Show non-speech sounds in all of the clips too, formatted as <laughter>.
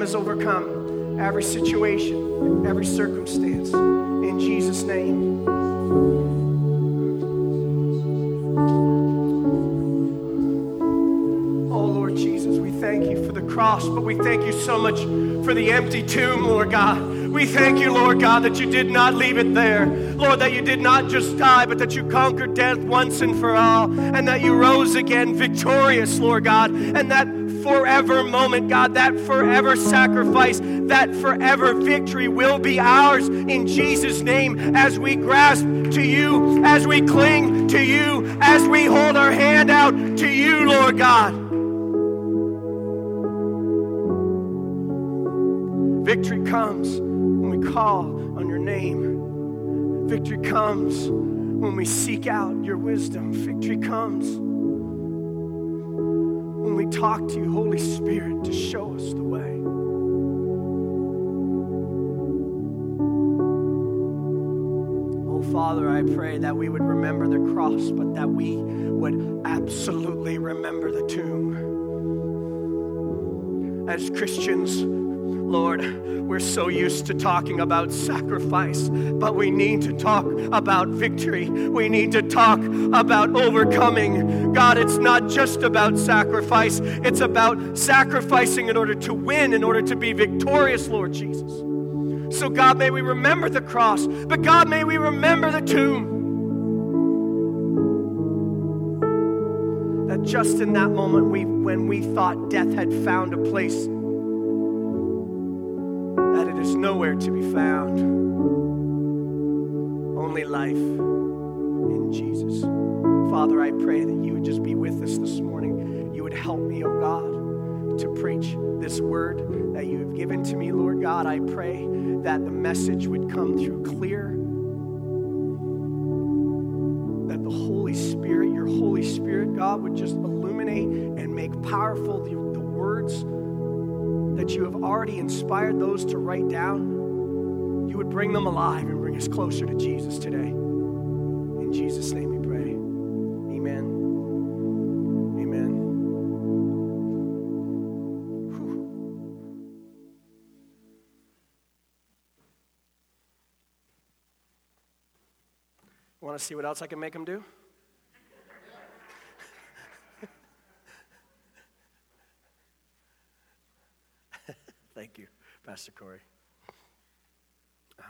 Lamb has overcome every situation, every circumstance. In Jesus' name. Oh, Lord Jesus, we thank you for the cross, but we thank you so much for the empty tomb, Lord God. We thank you, Lord God, that you did not leave it there. Lord, that you did not just die, but that you conquered death once and for all, and that you rose again victorious, Lord God, and that forever moment, God, that forever sacrifice, that forever victory will be ours in Jesus' name as we grasp to you, as we cling to you, as we hold our hand out to you, Lord God. Victory comes when we call on your name. Victory comes when we seek out your wisdom. Victory comes talk to you, Holy Spirit, to show us the way. Oh, Father, I pray that we would remember the cross, but that we would absolutely remember the tomb. As Christians, Lord, we're so used to talking about sacrifice, but we need to talk about victory. We need to talk about overcoming. God, it's not just about sacrifice, it's about sacrificing in order to win, in order to be victorious, Lord Jesus. So, God, may we remember the cross, but God, may we remember the tomb. That just in that moment, we, when we thought death had found a place nowhere to be found. Only life in Jesus. Father, I pray that you would just be with us this morning. You would help me, oh God, to preach this word that you have given to me, Lord God. I pray that the message would come through clear. That the Holy Spirit, your Holy Spirit, God, would just illuminate and make powerful the, the words that you have already inspired those to write down, you would bring them alive and bring us closer to Jesus today. In Jesus' name we pray. Amen. Amen. Whew. Want to see what else I can make them do? Thank you, Pastor Corey. Uh,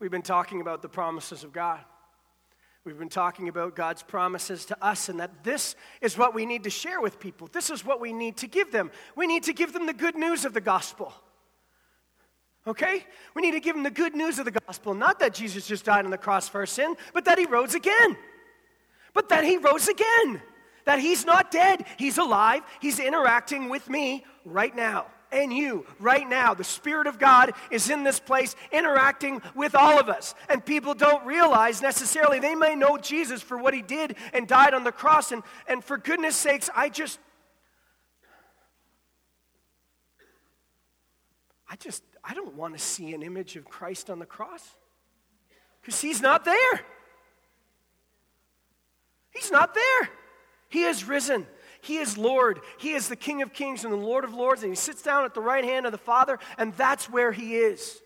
we've been talking about the promises of God. We've been talking about God's promises to us, and that this is what we need to share with people. This is what we need to give them. We need to give them the good news of the gospel. Okay? We need to give them the good news of the gospel. Not that Jesus just died on the cross for our sin, but that he rose again. But that he rose again that He's not dead, He's alive, He's interacting with me right now. And you, right now, the Spirit of God is in this place interacting with all of us. And people don't realize necessarily, they may know Jesus for what he did and died on the cross. And, and for goodness sakes, I just, I just, I don't want to see an image of Christ on the cross because he's not there. He's not there. He is risen. He is Lord. He is the King of kings and the Lord of lords, and He sits down at the right hand of the Father, and that's where He is.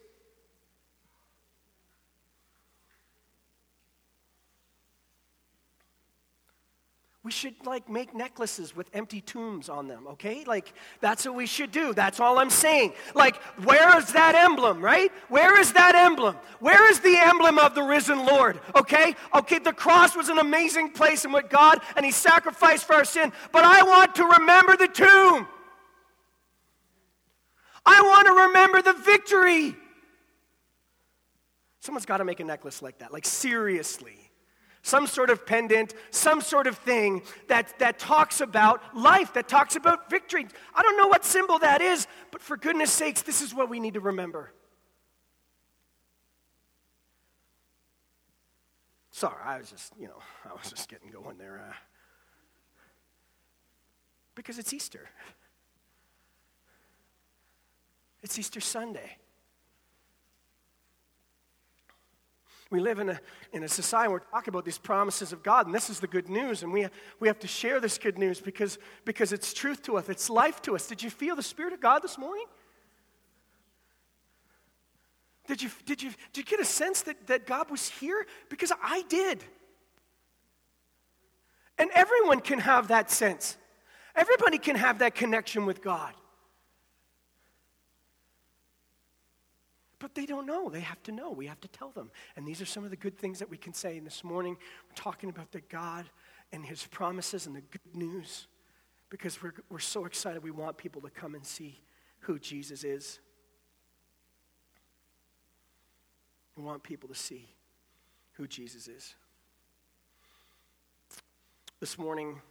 We should like make necklaces with empty tombs on them, okay? Like that's what we should do. That's all I'm saying. Like where is that emblem, right? Where is that emblem? Where is the emblem of the risen Lord? Okay? Okay, the cross was an amazing place in what God and he sacrificed for our sin, but I want to remember the tomb. I want to remember the victory. Someone's got to make a necklace like that. Like seriously some sort of pendant, some sort of thing that, that talks about life, that talks about victory. I don't know what symbol that is, but for goodness sakes, this is what we need to remember. Sorry, I was just, you know, I was just getting going there. Uh, because it's Easter. It's Easter Sunday. We live in a, in a society where we're talking about these promises of God, and this is the good news, and we, we have to share this good news because, because it's truth to us, it's life to us. Did you feel the Spirit of God this morning? Did you, did you, did you get a sense that, that God was here? Because I did. And everyone can have that sense. Everybody can have that connection with God. But they don't know. They have to know. We have to tell them. And these are some of the good things that we can say. And this morning, we're talking about the God and His promises and the good news because we're, we're so excited. We want people to come and see who Jesus is. We want people to see who Jesus is. This morning,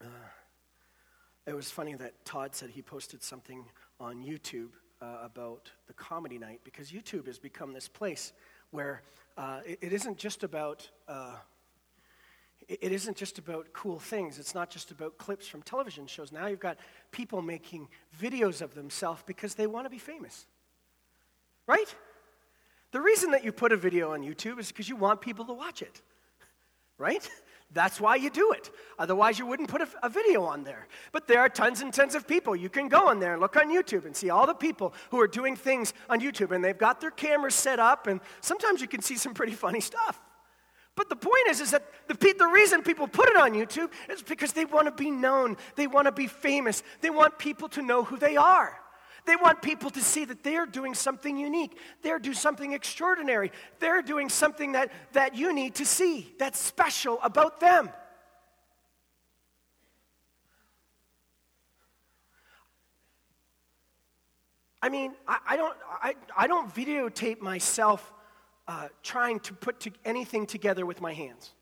uh, it was funny that Todd said he posted something on YouTube uh, about the comedy night because YouTube has become this place where uh, it, it isn't just about uh, it, it isn't just about cool things. It's not just about clips from television shows. Now you've got people making videos of themselves because they want to be famous, right? The reason that you put a video on YouTube is because you want people to watch it, <laughs> right? That's why you do it. Otherwise, you wouldn't put a, a, video on there. But there are tons and tons of people. You can go on there and look on YouTube and see all the people who are doing things on YouTube, and they've got their cameras set up, and sometimes you can see some pretty funny stuff. But the point is, is that the, the reason people put it on YouTube is because they want to be known, they want to be famous, they want people to know who they are. They want people to see that they're doing something unique. They're doing something extraordinary. They're doing something that, that you need to see, that's special about them. I mean, I, I don't, I, I don't videotape myself uh, trying to put to anything together with my hands.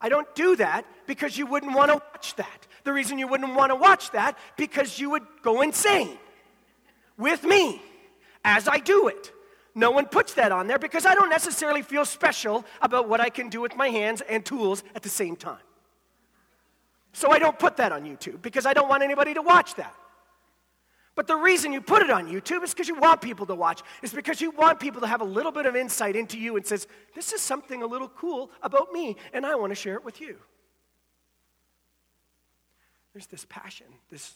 I don't do that because you wouldn't want to watch that. The reason you wouldn't want to watch that because you would go insane with me as I do it. No one puts that on there because I don't necessarily feel special about what I can do with my hands and tools at the same time. So I don't put that on YouTube because I don't want anybody to watch that. But the reason you put it on YouTube is because you want people to watch. It's because you want people to have a little bit of insight into you and says, this is something a little cool about me and I want to share it with you. There's this passion, this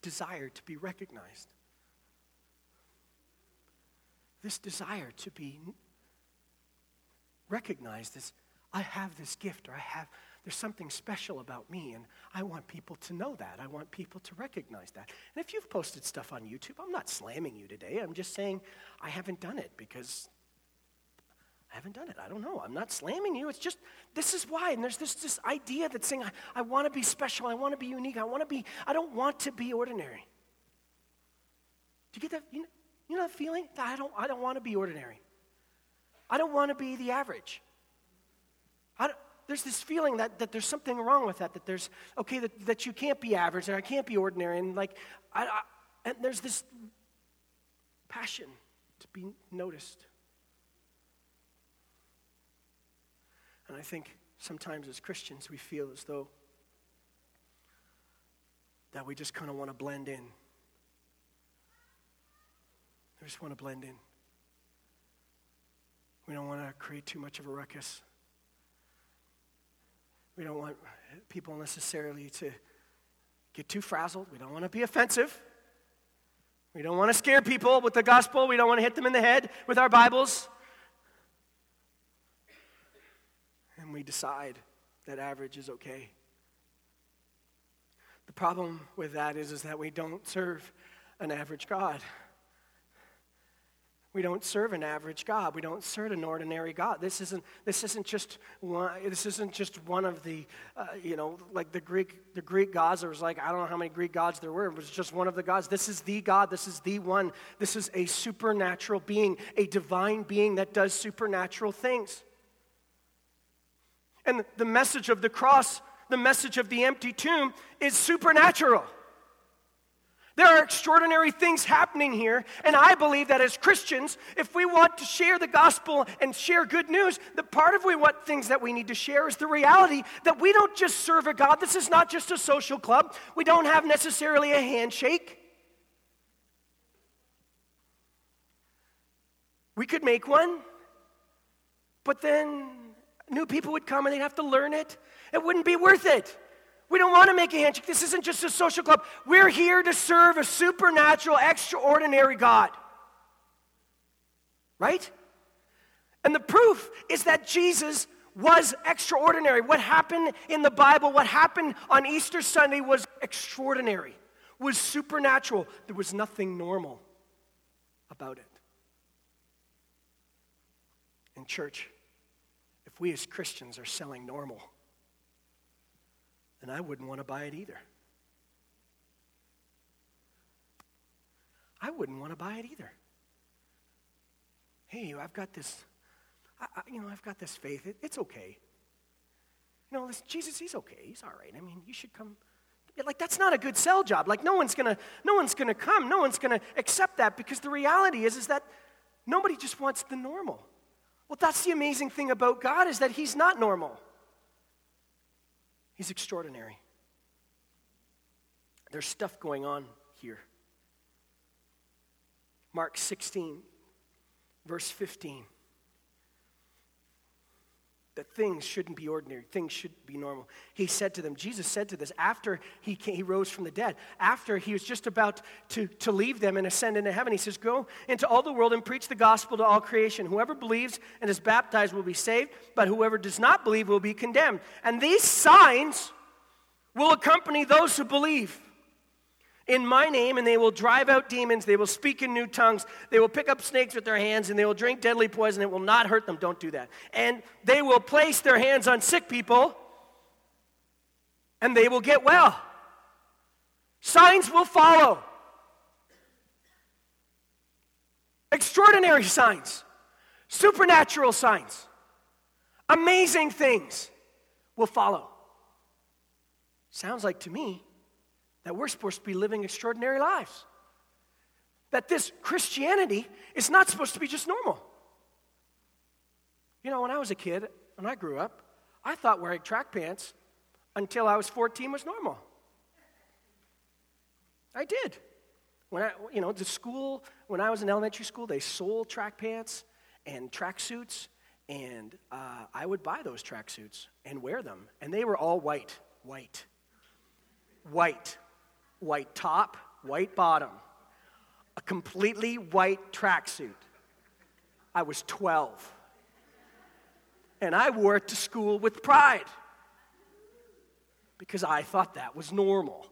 desire to be recognized this desire to be recognized as I have this gift or I have there's something special about me and I want people to know that. I want people to recognize that. And if you've posted stuff on YouTube, I'm not slamming you today. I'm just saying I haven't done it because I haven't done it. I don't know. I'm not slamming you. It's just this is why. And there's this this idea that's saying I, I want to be special. I want to be unique. I want to be I don't want to be ordinary. Do you get that? You know, you know that feeling? I don't, I don't want to be ordinary. I don't want to be the average. there's this feeling that, that there's something wrong with that, that there's, okay, that, that you can't be average and I can't be ordinary. And like, I, I, and there's this passion to be noticed. And I think sometimes as Christians, we feel as though that we just kind of want to blend in. We just want to blend in. We don't want to create too much of a ruckus. We don't want people necessarily to get too frazzled. We don't want to be offensive. We don't want to scare people with the gospel. We don't want to hit them in the head with our Bibles. And we decide that average is okay. The problem with that is, is that we don't serve an average God. We don't serve an average God. We don't serve an ordinary God. This isn't, this isn't, just, one, this isn't just one of the, uh, you know, like the Greek, the Greek gods. There was like, I don't know how many Greek gods there were. It was just one of the gods. This is the God. This is the one. This is a supernatural being, a divine being that does supernatural things. And the message of the cross, the message of the empty tomb is supernatural. There are extraordinary things happening here, and I believe that as Christians, if we want to share the gospel and share good news, the part of we what things that we need to share is the reality that we don't just serve a God. This is not just a social club. We don't have necessarily a handshake. We could make one, But then new people would come and they'd have to learn it. It wouldn't be worth it. We don't want to make a handshake. This isn't just a social club. We're here to serve a supernatural, extraordinary God. Right? And the proof is that Jesus was extraordinary. What happened in the Bible, what happened on Easter Sunday was extraordinary, was supernatural. There was nothing normal about it. In church, if we as Christians are selling normal, then I wouldn't want to buy it either. I wouldn't want to buy it either. Hey, I've got this, I, I, you know, I've got this faith. It, it's okay. You know, listen, Jesus, he's okay. He's all right. I mean, you should come. Like that's not a good sell job. Like no one's gonna, no one's gonna come. No one's gonna accept that because the reality is, is that nobody just wants the normal. Well, that's the amazing thing about God is that He's not normal. He's extraordinary. There's stuff going on here. Mark 16, verse 15 that things shouldn't be ordinary, things should be normal. He said to them, Jesus said to this after he, came, he rose from the dead, after he was just about to, to leave them and ascend into heaven. He says, Go into all the world and preach the gospel to all creation. Whoever believes and is baptized will be saved, but whoever does not believe will be condemned. And these signs will accompany those who believe in my name, and they will drive out demons. They will speak in new tongues. They will pick up snakes with their hands, and they will drink deadly poison. It will not hurt them. Don't do that. And they will place their hands on sick people, and they will get well. Signs will follow. Extraordinary signs, supernatural signs, amazing things will follow. Sounds like to me that we're supposed to be living extraordinary lives. That this Christianity is not supposed to be just normal. You know, when I was a kid, when I grew up, I thought wearing track pants until I was 14 was normal. I did. When I, you know, the school, when I was in elementary school, they sold track pants and track suits, and uh, I would buy those track suits and wear them. And they were all white, white, white white top, white bottom, a completely white tracksuit. I was 12. And I wore it to school with pride because I thought that was normal.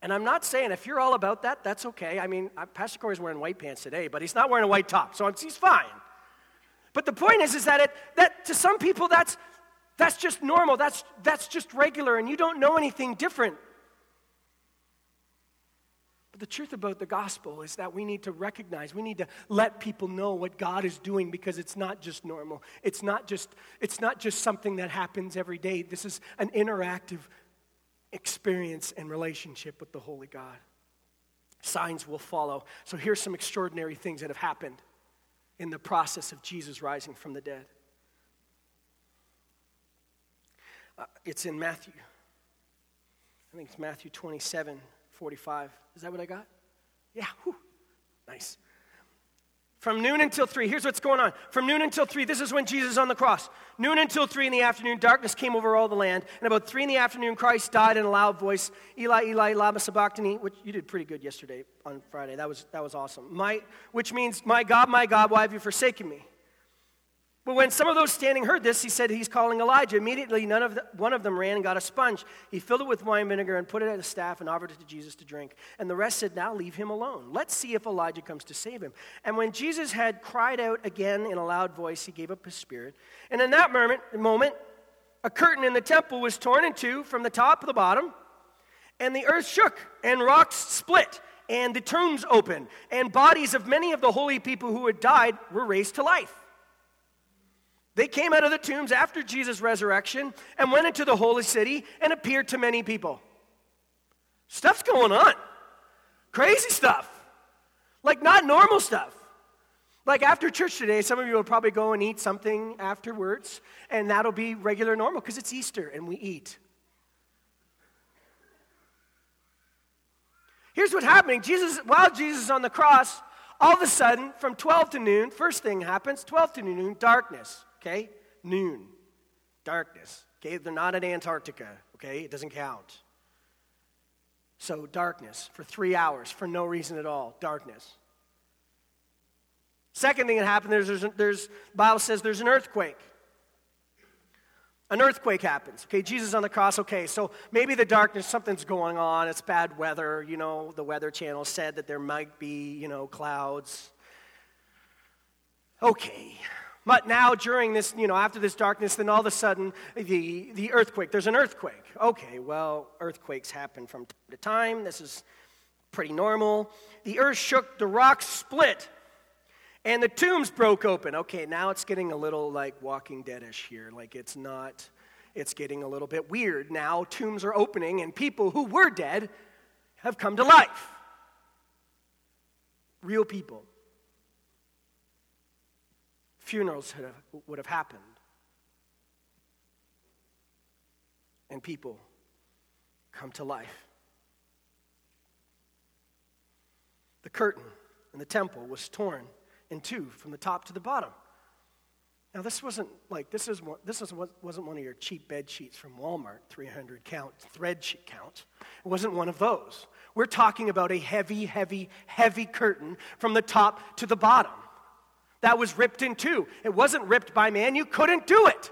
And I'm not saying if you're all about that, that's okay. I mean, Pastor Corey's wearing white pants today, but he's not wearing a white top, so he's fine. But the point is, is that it, that to some people that's that's just normal. That's, that's just regular, and you don't know anything different. But the truth about the gospel is that we need to recognize, we need to let people know what God is doing because it's not just normal. It's not just, it's not just something that happens every day. This is an interactive experience and relationship with the Holy God. Signs will follow. So here's some extraordinary things that have happened in the process of Jesus rising from the dead. Uh, it's in Matthew. I think it's Matthew 27, 45. Is that what I got? Yeah, whew. nice. From noon until three, here's what's going on. From noon until three, this is when Jesus is on the cross. Noon until three in the afternoon, darkness came over all the land. And about three in the afternoon, Christ died in a loud voice, Eli, Eli, lama sabachthani, which you did pretty good yesterday on Friday. That was, that was awesome. My, which means, My God, my God, why have you forsaken me? But when some of those standing heard this, he said, He's calling Elijah. Immediately, none of the, one of them ran and got a sponge. He filled it with wine vinegar and put it at a staff and offered it to Jesus to drink. And the rest said, Now leave him alone. Let's see if Elijah comes to save him. And when Jesus had cried out again in a loud voice, he gave up his spirit. And in that moment, moment a curtain in the temple was torn in two from the top to the bottom, and the earth shook, and rocks split, and the tombs opened, and bodies of many of the holy people who had died were raised to life. They came out of the tombs after Jesus' resurrection and went into the holy city and appeared to many people. Stuff's going on. Crazy stuff. Like, not normal stuff. Like, after church today, some of you will probably go and eat something afterwards, and that'll be regular normal because it's Easter and we eat. Here's what's happening Jesus, while Jesus is on the cross, all of a sudden, from 12 to noon, first thing happens 12 to noon, darkness, okay? Noon, darkness, okay? They're not in Antarctica, okay? It doesn't count. So, darkness for three hours for no reason at all, darkness. Second thing that happened, there's, there's, there's Bible says there's an earthquake. An earthquake happens. Okay, Jesus on the cross. Okay, so maybe the darkness, something's going on. It's bad weather. You know, the Weather Channel said that there might be, you know, clouds. Okay. But now, during this, you know, after this darkness, then all of a sudden, the, the earthquake, there's an earthquake. Okay, well, earthquakes happen from time to time. This is pretty normal. The earth shook, the rocks split, and the tombs broke open. Okay, now it's getting a little like Walking Deadish here. Like it's not, it's getting a little bit weird. Now tombs are opening, and people who were dead have come to life. Real people. Funerals would have happened. And people come to life. The curtain in the temple was torn in two from the top to the bottom. Now, this wasn't like, this, is, this wasn't one of your cheap bed sheets from Walmart, 300 count, thread sheet count. It wasn't one of those. We're talking about a heavy, heavy, heavy curtain from the top to the bottom that was ripped in two. It wasn't ripped by man, you couldn't do it.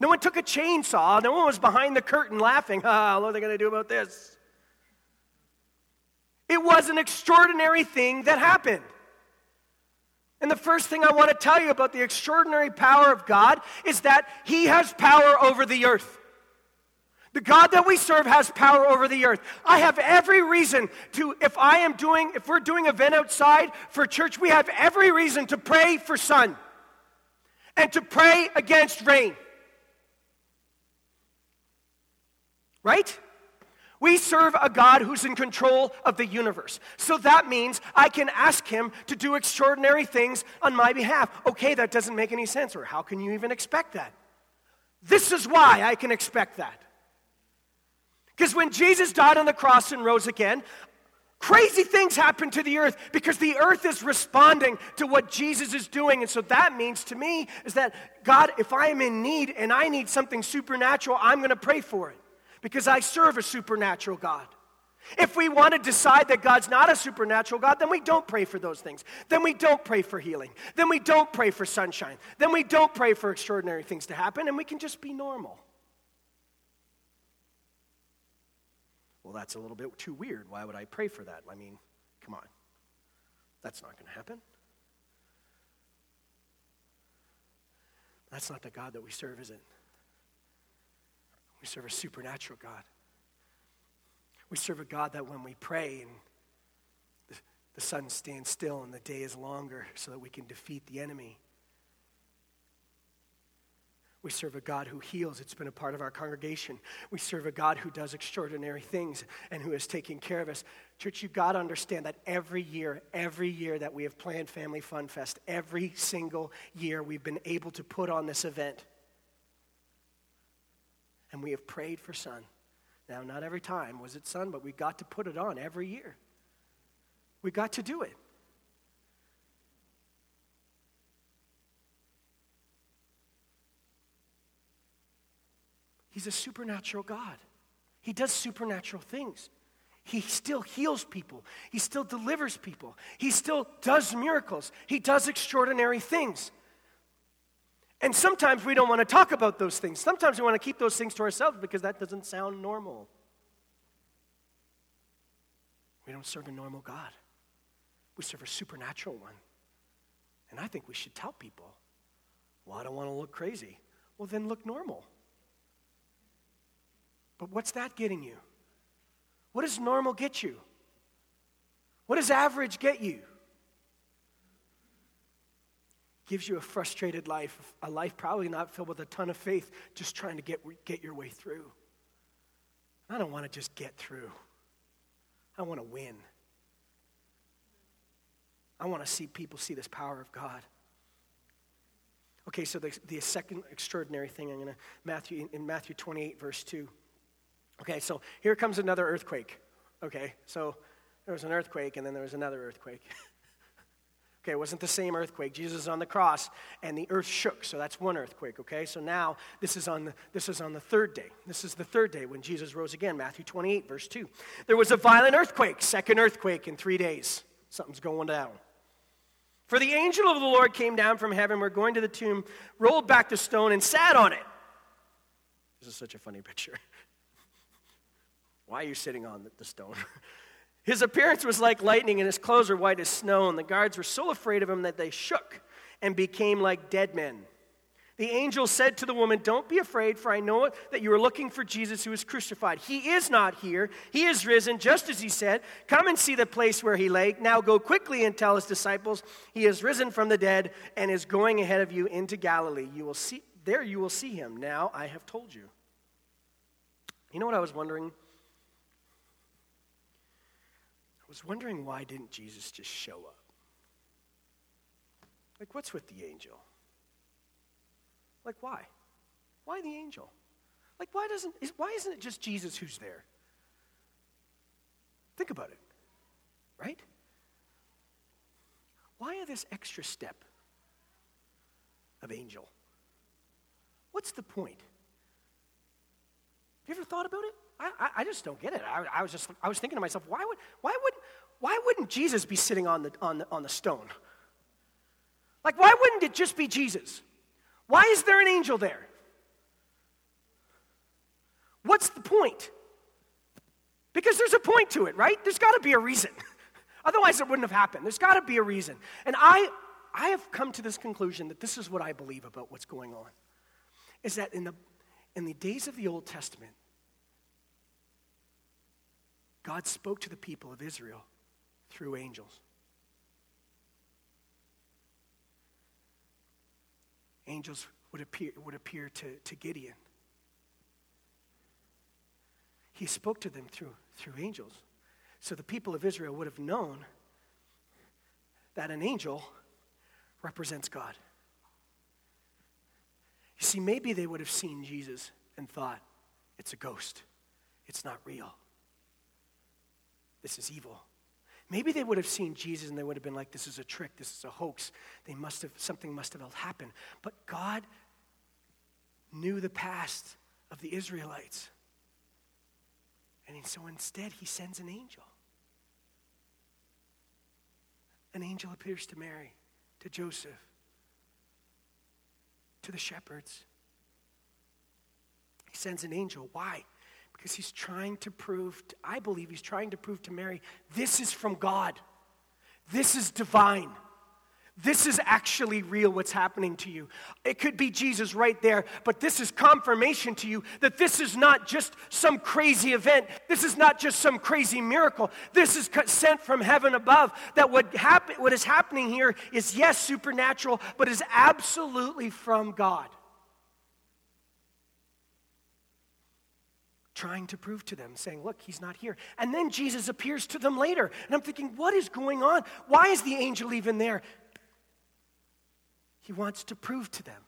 No one took a chainsaw, no one was behind the curtain laughing, <laughs> ah, what are they going to do about this? It was an extraordinary thing that happened. And the first thing I want to tell you about the extraordinary power of God is that He has power over the earth. The God that we serve has power over the earth. I have every reason to, if I am doing, if we're doing event outside for church, we have every reason to pray for sun and to pray against rain. Right? We serve a God who's in control of the universe. So that means I can ask him to do extraordinary things on my behalf. Okay, that doesn't make any sense. Or how can you even expect that? This is why I can expect that. Because when Jesus died on the cross and rose again, crazy things happen to the earth because the earth is responding to what Jesus is doing. And so that means to me is that God, if I am in need and I need something supernatural, I'm going to pray for it because I serve a supernatural God. If we want to decide that God's not a supernatural God, then we don't pray for those things. Then we don't pray for healing. Then we don't pray for sunshine. Then we don't pray for extraordinary things to happen, and we can just be normal. Well, that's a little bit too weird. Why would I pray for that? I mean, come on. That's not going to happen. That's not the God that we serve, is it? We serve a supernatural God. We serve a God that when we pray and the, the sun stands still and the day is longer so that we can defeat the enemy. We serve a God who heals. It's been a part of our congregation. We serve a God who does extraordinary things and who is taking care of us. Church, you've got to understand that every year, every year that we have planned Family Fun Fest, every single year we've been able to put on this event and we have prayed for sun. Now, not every time was it sun, but we got to put it on every year. We got to do it. He's a supernatural God. He does supernatural things. He still heals people. He still delivers people. He still does miracles. He does extraordinary things. And sometimes we don't want to talk about those things. Sometimes we want to keep those things to ourselves because that doesn't sound normal. We don't serve a normal God, we serve a supernatural one. And I think we should tell people, well, I don't want to look crazy. Well, then look normal. But what's that getting you? What does normal get you? What does average get you? gives you a frustrated life, a life probably not filled with a ton of faith, just trying to get, get your way through. I don't want to just get through, I want to win. I want to see people see this power of God. Okay, so the, the second extraordinary thing I'm going to Matthew in Matthew 28 verse 2. Okay, so here comes another earthquake. Okay, so There was an earthquake, and then there was another earthquake. <laughs> okay, it wasn't the same earthquake. Jesus is on the cross, and the earth shook. So that's one earthquake, okay? So now this is on the, this is on the third day. This is the third day when Jesus rose again, Matthew 28, verse 2. There was a violent earthquake, second earthquake in three days. Something's going down. For the angel of the Lord came down from heaven, we're going to the tomb, rolled back the stone, and sat on it. This is such a funny picture. <laughs> Why are you sitting on the stone? <laughs> His appearance was like lightning, and his clothes were white as snow, and the guards were so afraid of him that they shook and became like dead men. The angel said to the woman, Don't be afraid, for I know that you are looking for Jesus who was crucified. He is not here. He is risen, just as he said. Come and see the place where he lay. Now go quickly and tell his disciples, He is risen from the dead and is going ahead of you into Galilee. You will see, there you will see him. Now I have told you. You know what I was wondering? I was wondering why didn't Jesus just show up? Like, what's with the angel? Like, why? Why the angel? Like, why, doesn't, is, why isn't it just Jesus who's there? Think about it, right? Why this extra step of angel? What's the point? Have you ever thought about it? I, I, I just don't get it. I, I, was just I was thinking to myself, why would why would why wouldn't Jesus be sitting on the on the on the stone? Like, why wouldn't it just be Jesus? Why is there an angel there? What's the point? Because there's a point to it, right? There's got to be a reason. <laughs> Otherwise, it wouldn't have happened. There's got to be a reason. And I, I have come to this conclusion that this is what I believe about what's going on. Is that in the, in the days of the Old Testament, God spoke to the people of Israel through angels. angels would appear, would appear to, to Gideon. He spoke to them through, through angels. So the people of Israel would have known that an angel represents God. You see, maybe they would have seen Jesus and thought, it's a ghost, it's not real. This is evil. Maybe they would have seen Jesus and they would have been like, this is a trick, this is a hoax. They must have, something must have happened. But God knew the past of the Israelites. And so instead, he sends an angel. An angel appears to Mary, to Joseph, to the shepherds. He sends an angel. Why? Because he's trying to prove, I believe he's trying to prove to Mary, this is from God. This is divine. This is actually real what's happening to you. It could be Jesus right there, but this is confirmation to you that this is not just some crazy event. This is not just some crazy miracle. This is sent from heaven above. That what, happen, what is happening here is, yes, supernatural, but is absolutely from God. Trying to prove to them, saying, Look, he's not here. And then Jesus appears to them later. And I'm thinking, What is going on? Why is the angel even there? He wants to prove to them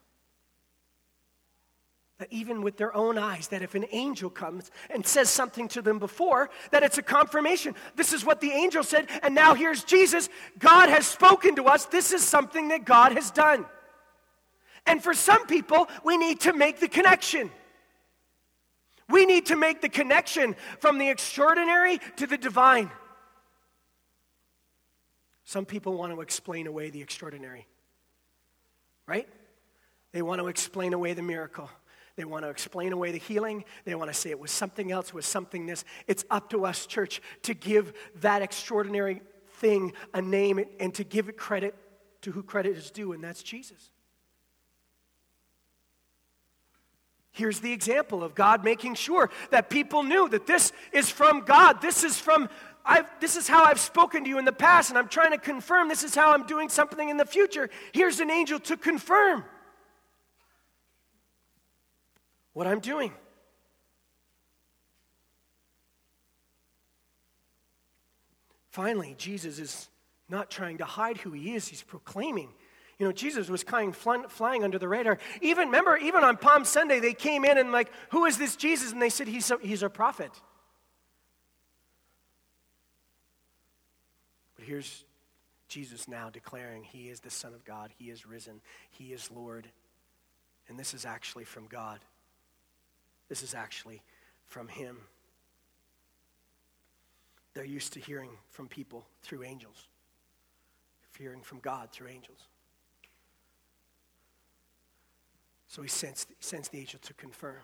that even with their own eyes, that if an angel comes and says something to them before, that it's a confirmation. This is what the angel said, and now here's Jesus. God has spoken to us. This is something that God has done. And for some people, we need to make the connection. We need to make the connection from the extraordinary to the divine. Some people want to explain away the extraordinary, right? They want to explain away the miracle. They want to explain away the healing. They want to say it was something else, was something this. It's up to us, church, to give that extraordinary thing a name and to give it credit to who credit is due, and that's Jesus. Here's the example of God making sure that people knew that this is from God. This is from I've, this is how I've spoken to you in the past, and I'm trying to confirm this is how I'm doing something in the future. Here's an angel to confirm what I'm doing. Finally, Jesus is not trying to hide who he is, he's proclaiming you know, Jesus was kind of flying under the radar. Even, remember, even on Palm Sunday, they came in and, like, who is this Jesus? And they said, he's a, he's a prophet. But here's Jesus now declaring he is the Son of God, he is risen, he is Lord. And this is actually from God. This is actually from him. They're used to hearing from people through angels, hearing from God through angels. So he sends, sends the angel to confirm.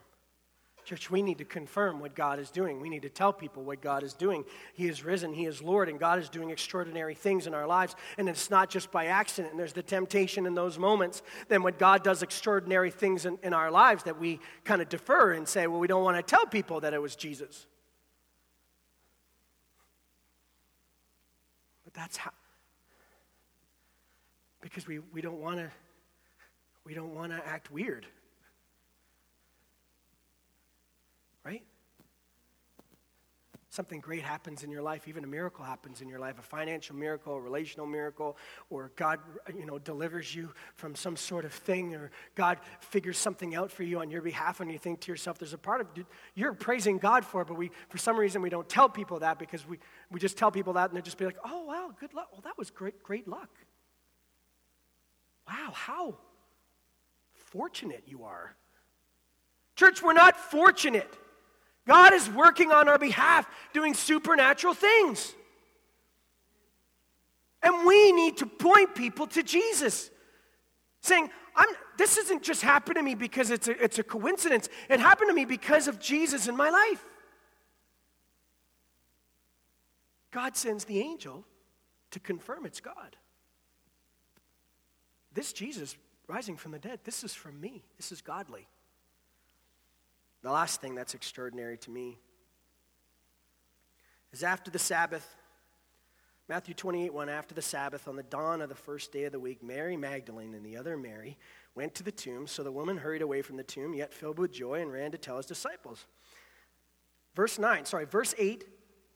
Church, we need to confirm what God is doing. We need to tell people what God is doing. He is risen, He is Lord, and God is doing extraordinary things in our lives. And it's not just by accident. And there's the temptation in those moments. Then, when God does extraordinary things in, in our lives, that we kind of defer and say, well, we don't want to tell people that it was Jesus. But that's how, because we, we don't want to we don't want to act weird. Right? Something great happens in your life, even a miracle happens in your life, a financial miracle, a relational miracle, or God, you know, delivers you from some sort of thing, or God figures something out for you on your behalf, and you think to yourself, there's a part of you're praising God for it, but we, for some reason, we don't tell people that because we, we just tell people that, and they just be like, oh, wow, good luck. Well, that was great, great luck. Wow, how? Fortunate you are. Church, we're not fortunate. God is working on our behalf, doing supernatural things. And we need to point people to Jesus, saying, I'm, This isn't just happened to me because it's a, it's a coincidence. It happened to me because of Jesus in my life. God sends the angel to confirm it's God. This Jesus rising from the dead. This is from me. This is godly. The last thing that's extraordinary to me is after the Sabbath, Matthew 28 1, after the Sabbath, on the dawn of the first day of the week, Mary Magdalene and the other Mary went to the tomb. So the woman hurried away from the tomb, yet filled with joy, and ran to tell his disciples. Verse 9, sorry, verse 8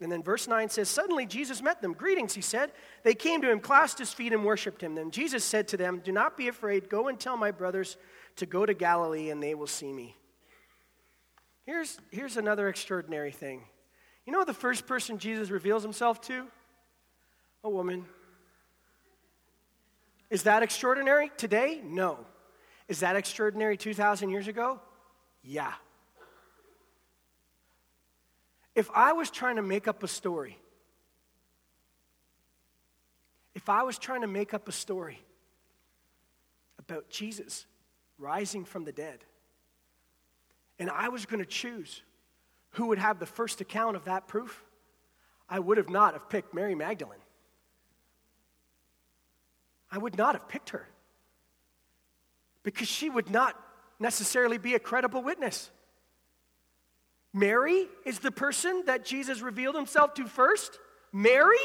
and then verse 9 says, Suddenly Jesus met them. Greetings, he said. They came to him, clasped his feet, and worshiped him. Then Jesus said to them, Do not be afraid. Go and tell my brothers to go to Galilee, and they will see me. Here's, here's another extraordinary thing. You know the first person Jesus reveals himself to? A woman. Is that extraordinary today? No. Is that extraordinary 2,000 years ago? Yeah. If I was trying to make up a story, if I was trying to make up a story about Jesus rising from the dead, and I was going to choose who would have the first account of that proof, I would have not have picked Mary Magdalene. I would not have picked her because she would not necessarily be a credible witness. Mary is the person that Jesus revealed himself to first. Mary?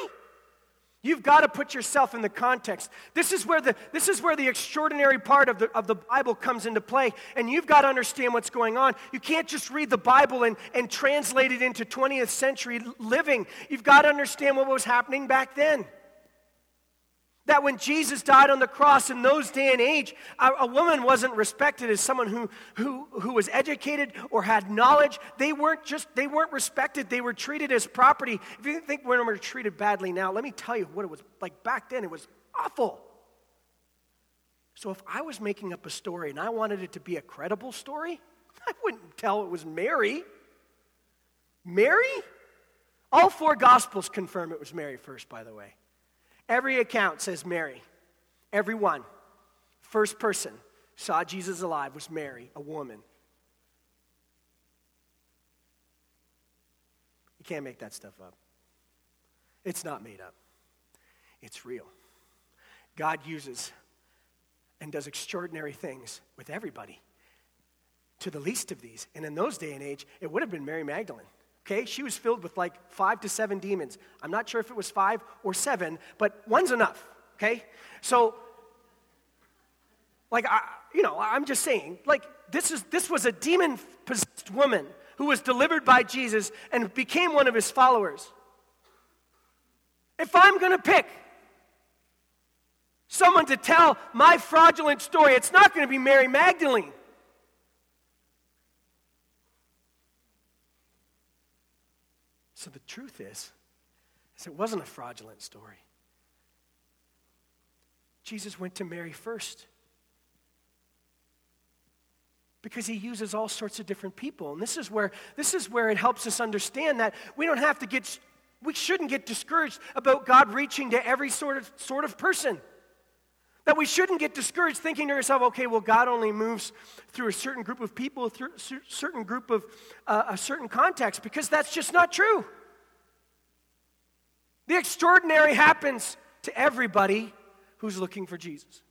You've got to put yourself in the context. This is where the, this is where the extraordinary part of the, of the Bible comes into play. And you've got to understand what's going on. You can't just read the Bible and, and translate it into 20th century living. You've got to understand what was happening back then. That when Jesus died on the cross in those day and age, a, a, woman wasn't respected as someone who, who, who was educated or had knowledge. They weren't just, they weren't respected. They were treated as property. If you think women are treated badly now, let me tell you what it was like back then. It was awful. So if I was making up a story and I wanted it to be a credible story, <laughs> I wouldn't tell it was Mary. Mary? All four gospels confirm it was Mary first, by the way. Every account says Mary. Every one. First person saw Jesus alive was Mary, a woman. You can't make that stuff up. It's not made up, it's real. God uses and does extraordinary things with everybody. To the least of these. And in those day and age, it would have been Mary Magdalene. Okay, she was filled with like five to seven demons. I'm not sure if it was five or seven, but one's enough. Okay, so like I, you know, I'm just saying, like this is this was a demon possessed woman who was delivered by Jesus and became one of his followers. If I'm going to pick someone to tell my fraudulent story, it's not going to be Mary Magdalene. So the truth is, is it wasn't a fraudulent story. Jesus went to Mary first. Because he uses all sorts of different people. And this is where this is where it helps us understand that we don't have to get we shouldn't get discouraged about God reaching to every sort of sort of person. That we shouldn't get discouraged thinking to ourselves, okay, well, God only moves through a certain group of people, through a certain group of uh, a certain context, because that's just not true. The extraordinary happens to everybody who's looking for Jesus.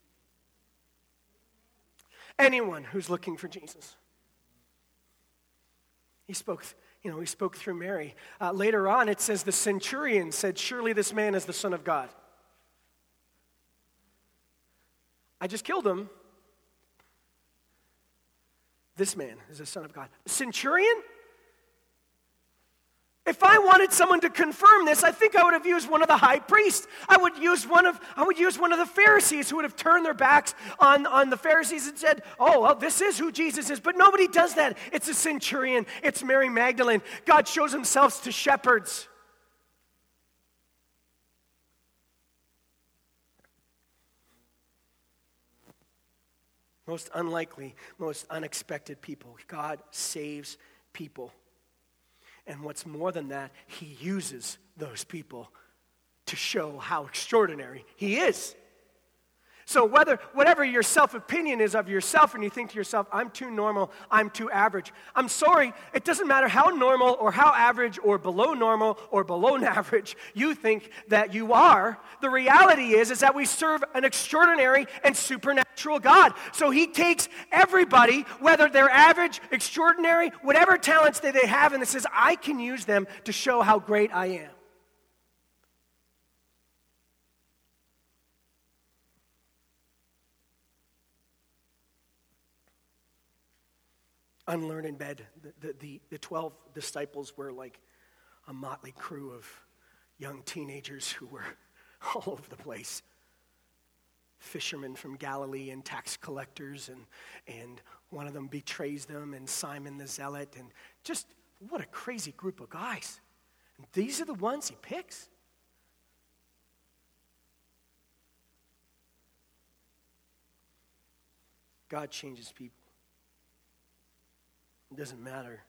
Anyone who's looking for Jesus. He spoke, you know, he spoke through Mary. Uh, later on, it says the centurion said, Surely this man is the Son of God. I just killed him. This man is the Son of God. Centurion? If I wanted someone to confirm this, I think I would have used one of the high priests. I would use one of, I would use one of the Pharisees who would have turned their backs on, on the Pharisees and said, Oh, well, this is who Jesus is. But nobody does that. It's a centurion, it's Mary Magdalene. God shows himself to shepherds. Most unlikely, most unexpected people. God saves people. And what's more than that, he uses those people to show how extraordinary he is. So whether whatever your self-opinion is of yourself and you think to yourself, I'm too normal, I'm too average. I'm sorry, it doesn't matter how normal or how average or below normal or below <laughs> average you think that you are. The reality is is that we serve an extraordinary and supernatural God. So he takes everybody, whether they're average, extraordinary, whatever talents that they have, and says, I can use them to show how great I am. Unlearned bed. The, the, the, the 12 disciples were like a motley crew of young teenagers who were <laughs> all over the place. Fishermen from Galilee and tax collectors, and, and one of them betrays them, and Simon the Zealot, and just what a crazy group of guys. And these are the ones he picks. God changes people. It doesn't matter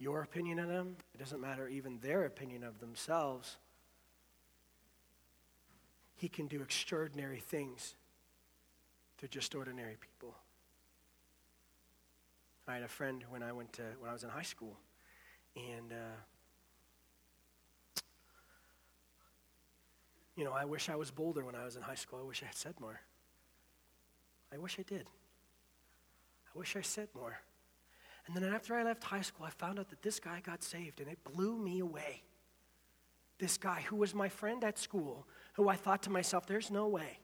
your opinion of them, it doesn't matter even their opinion of themselves. He can do extraordinary things to just ordinary people. I had a friend when I went to when I was in high school, and uh, you know, I wish I was bolder when I was in high school. I wish I had said more. I wish I did. I wish I said more. And then after I left high school, I found out that this guy got saved, and it blew me away. This guy who was my friend at school, who I thought to myself, there's no way.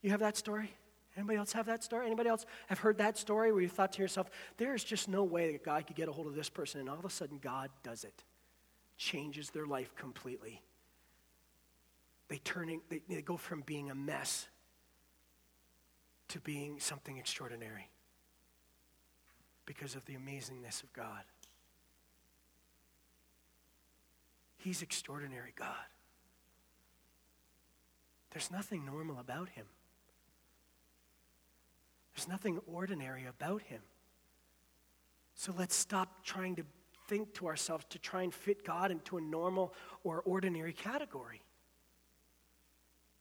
You have that story? Anybody else have that story? Anybody else have heard that story where you thought to yourself, there's just no way that God could get a hold of this person, and all of a sudden God does it, changes their life completely. They turn, they, they go from being a mess to being something extraordinary because of the amazingness of God. He's extraordinary God. There's nothing normal about him. There's nothing ordinary about him. So let's stop trying to think to ourselves to try and fit God into a normal or ordinary category.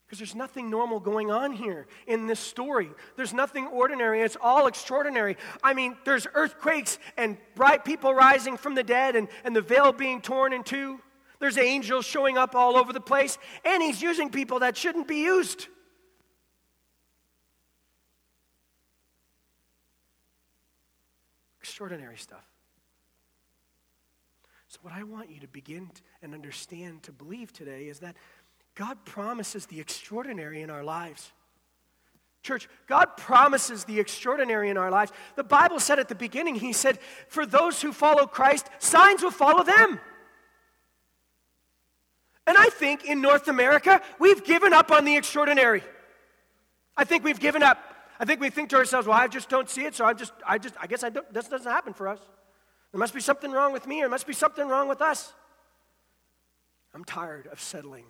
Because there's nothing normal going on here in this story. There's nothing ordinary. It's all extraordinary. I mean, there's earthquakes and bright people rising from the dead and, and the veil being torn in two. There's angels showing up all over the place. And he's using people that shouldn't be used. Extraordinary stuff. So, what I want you to begin and understand to believe today is that God promises the extraordinary in our lives. Church, God promises the extraordinary in our lives. The Bible said at the beginning, He said, For those who follow Christ, signs will follow them. And I think in North America, we've given up on the extraordinary. I think we've given up. I think we think to ourselves, well, I just don't see it, so I just, I just, I guess I don't, this doesn't happen for us. There must be something wrong with me, or there must be something wrong with us. I'm tired of settling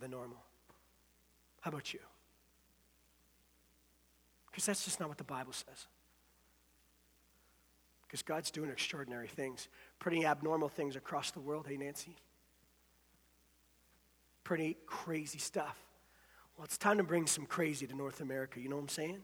the normal. How about you? Because that's just not what the Bible says. Because God's doing extraordinary things, pretty abnormal things across the world, hey, Nancy? Pretty crazy stuff. Well, it's time to bring some crazy to North America, you know what I'm saying?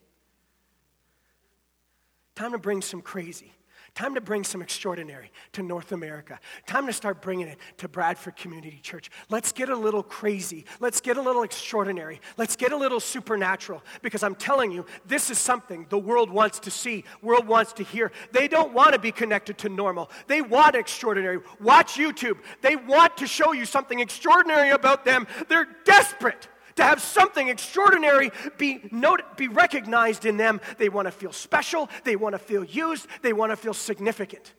Time to bring some crazy. Time to bring some extraordinary to North America. Time to start bringing it to Bradford Community Church. Let's get a little crazy. Let's get a little extraordinary. Let's get a little supernatural because I'm telling you, this is something the world wants to see, world wants to hear. They don't want to be connected to normal. They want extraordinary. Watch YouTube. They want to show you something extraordinary about them. They're desperate to have something extraordinary be, be recognized in them. They want to feel special, they want to feel used, they want to feel significant.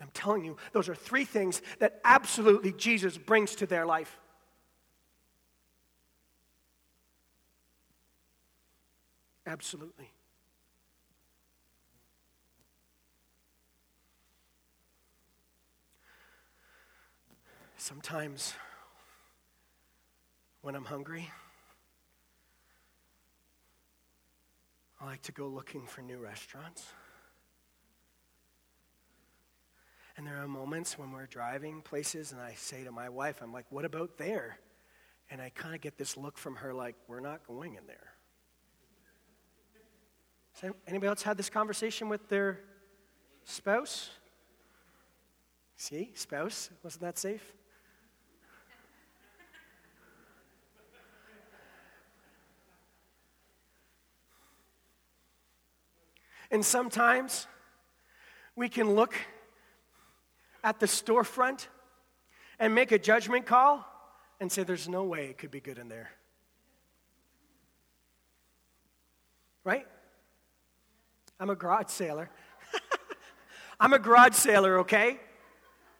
I'm telling you, those are three things that absolutely Jesus brings to their life. Absolutely. Sometimes when I'm hungry, I like to go looking for new restaurants. And there are moments when we're driving places, and I say to my wife, I'm like, what about there? And I kind of get this look from her like, we're not going in there. Has anybody else had this conversation with their spouse? See, spouse, wasn't that safe? And sometimes we can look at the storefront and make a judgment call and say, there's no way it could be good in there. Right? I'm a garage sailor. <laughs> I'm a garage sailor, okay?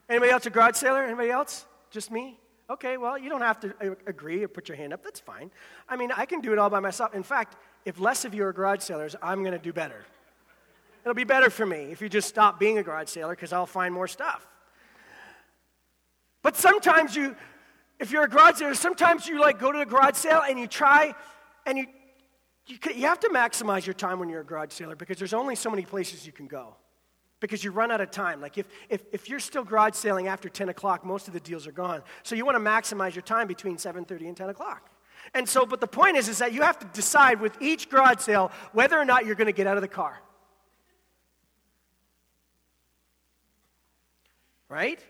Anybody else a garage sailor? Anybody else? Just me? Okay, well, you don't have to agree or put your hand up. That's fine. I mean, I can do it all by myself. In fact, if less of you are garage sailors, I'm going to do better. It'll be better for me if you just stop being a garage sailor because I'll find more stuff. But sometimes you, if you're a garage sailor, sometimes you like go to the garage sale and you try and you, you, you have to maximize your time when you're a garage sailor because there's only so many places you can go because you run out of time. Like if, if, if you're still garage sailing after 10 o'clock, most of the deals are gone. So you want to maximize your time between 7.30 and 10 o'clock. And so, but the point is, is that you have to decide with each garage sale whether or not you're going to get out of the car. Right?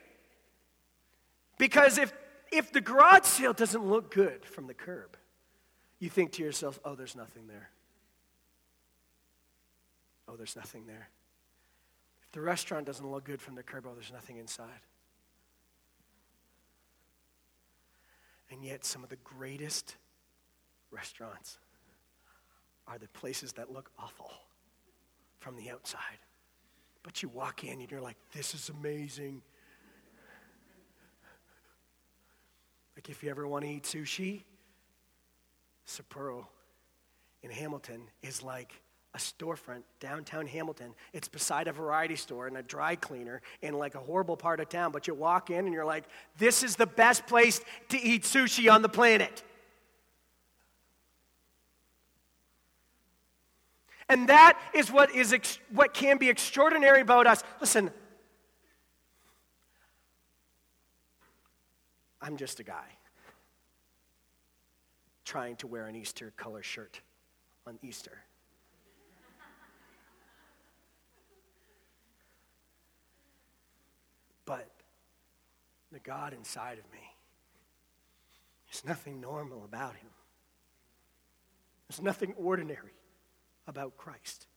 Because if, if the garage sale doesn't look good from the curb, you think to yourself, oh, there's nothing there. Oh, there's nothing there. If the restaurant doesn't look good from the curb, oh, there's nothing inside. And yet, some of the greatest restaurants are the places that look awful from the outside. But you walk in and you're like, this is amazing. Like if you ever want to eat sushi, Sapporo in Hamilton is like a storefront downtown Hamilton. It's beside a variety store and a dry cleaner in like a horrible part of town. But you walk in and you're like, this is the best place to eat sushi on the planet. And that is what, is ex- what can be extraordinary about us. Listen, I'm just a guy trying to wear an Easter color shirt on Easter. but the God inside of me, there's nothing normal about him. There's nothing ordinary about Christ.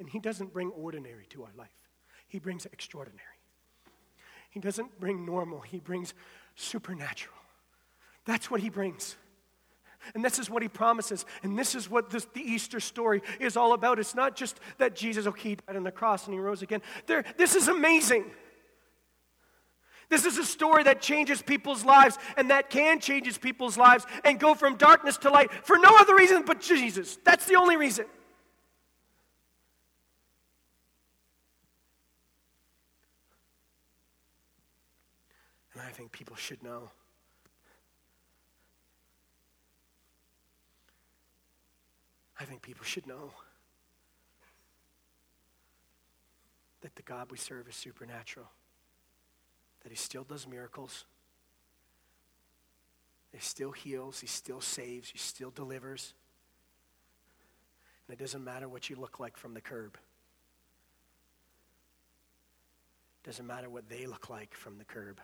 And he doesn't bring ordinary to our life, he brings extraordinary. He doesn't bring normal, he brings supernatural. That's what he brings. And this is what he promises. And this is what this, the Easter story is all about. It's not just that Jesus, okay, he died on the cross and he rose again. There, this is amazing. This is a story that changes people's lives and that can change people's lives and go from darkness to light for no other reason but Jesus. That's the only reason. Think people should know I think people should know that the God we serve is supernatural, that He still does miracles, He still heals, He still saves, He still delivers. And it doesn't matter what you look like from the curb. It doesn't matter what they look like from the curb.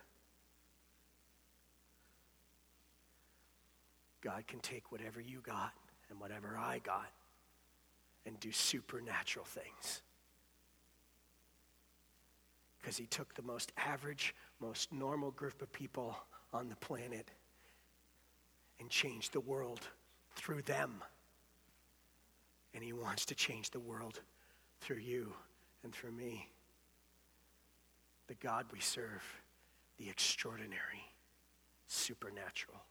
God can take whatever you got and whatever I got and do supernatural things. Because he took the most average, most normal group of people on the planet and changed the world through them. And he wants to change the world through you and through me. The God we serve, the extraordinary, supernatural,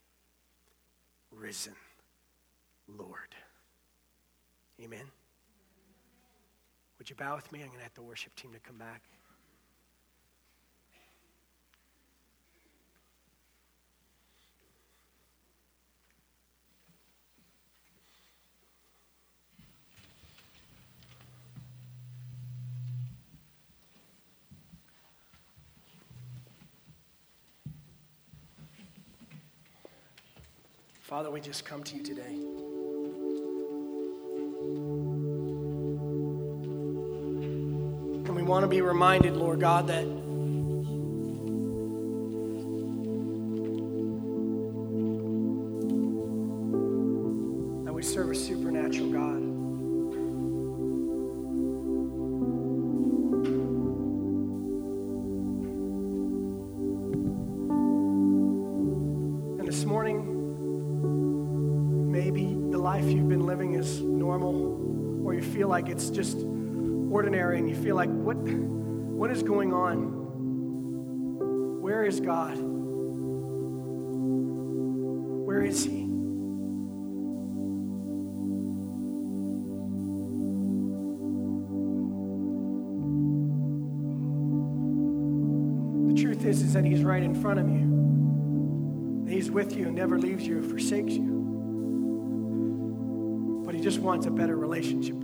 risen Lord. Amen. Would you bow with me? I'm going to have the worship team to come back. Father, we just come to you today. And we want to be reminded, Lord God, that living is normal, or you feel like it's just ordinary, and you feel like, what, what is going on? Where is God? Where is He? The truth is, is that He's right in front of you. He's with you and never leaves you or forsakes you. Just wants a better relationship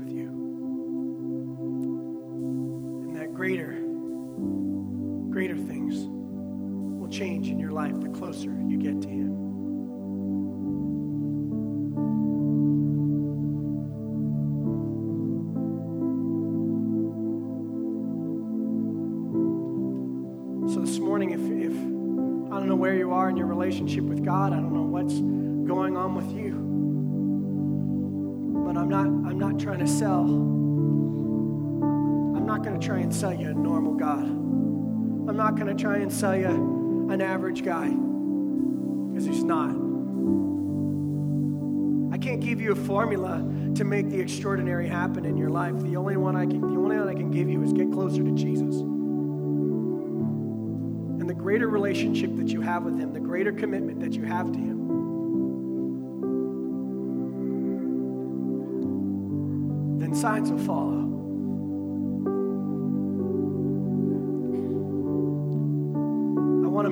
I'm not going to try and sell you an average guy because he's not. I can't give you a formula to make the extraordinary happen in your life. The only one I can the only one I can give you is get closer to Jesus. And the greater relationship that you have with him, the greater commitment that you have to him, then signs will follow.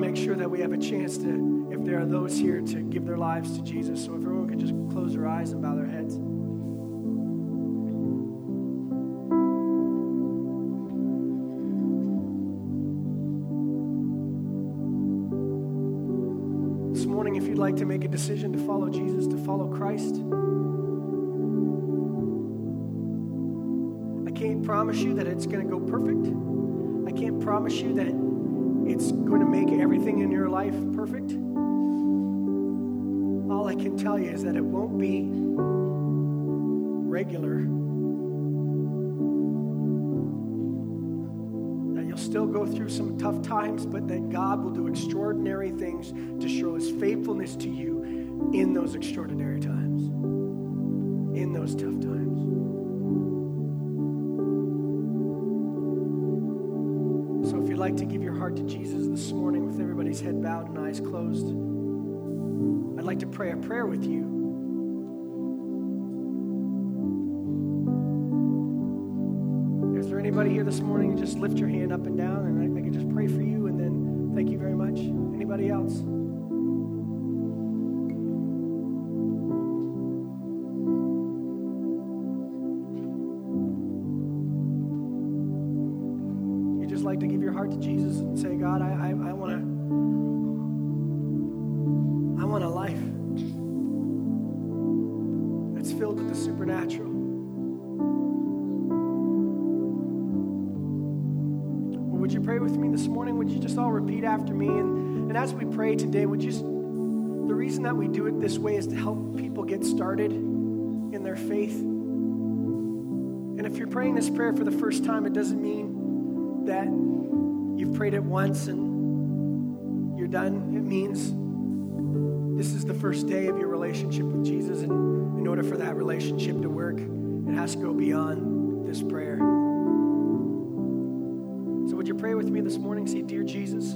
To make sure that we have a chance to, if there are those here, to give their lives to Jesus. So if everyone could just close their eyes and bow their heads. This morning, if you'd like to make a decision to follow Jesus, to follow Christ, I can't promise you that it's going to go perfect. I can't promise you that it's going to make everything in your life perfect. All I can tell you is that it won't be regular. That you'll still go through some tough times, but that God will do extraordinary things to show his faithfulness to you in those extraordinary times, in those tough times. So if you'd like to give your heart to Jesus this morning with everybody's head bowed and eyes closed, I'd like to pray a prayer with you. Is there anybody here this morning? Just lift your hand up and down, and I, I can just pray for you, and then thank you very much. Anybody else? Started in their faith. And if you're praying this prayer for the first time, it doesn't mean that you've prayed it once and you're done. It means this is the first day of your relationship with Jesus. And in order for that relationship to work, it has to go beyond this prayer. So, would you pray with me this morning? Say, Dear Jesus,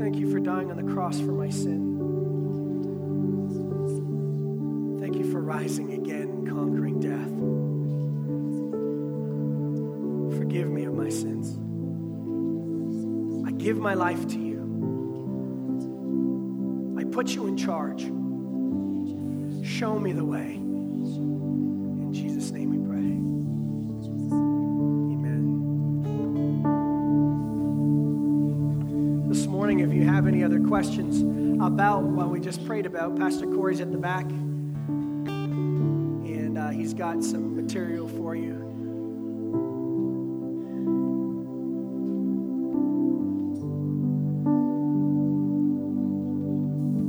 thank you for dying on the cross for my sin. Rising again, conquering death. Forgive me of my sins. I give my life to you. I put you in charge. Show me the way. In Jesus' name we pray. Amen. This morning, if you have any other questions about what we just prayed about, Pastor Corey's at the back he's got some material for you.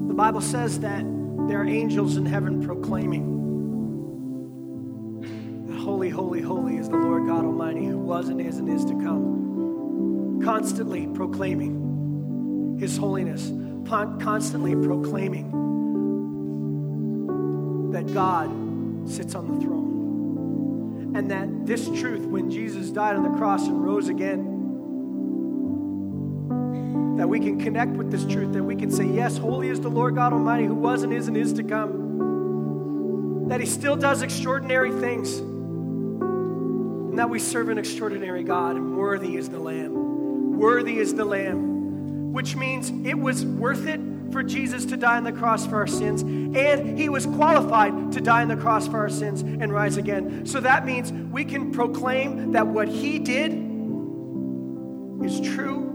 The Bible says that there are angels in heaven proclaiming holy, holy, holy is the Lord God Almighty who was and is and is to come. Constantly proclaiming his holiness, constantly proclaiming that God sits on the throne. And that this truth, when Jesus died on the cross and rose again, that we can connect with this truth, that we can say, Yes, holy is the Lord God Almighty who was and is and is to come. That He still does extraordinary things. And that we serve an extraordinary God, and worthy is the Lamb. Worthy is the Lamb. Which means it was worth it for Jesus to die on the cross for our sins, and he was qualified to die on the cross for our sins and rise again. So that means we can proclaim that what he did is true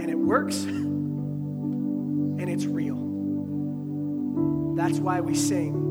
and it works <laughs> and it's real. That's why we sing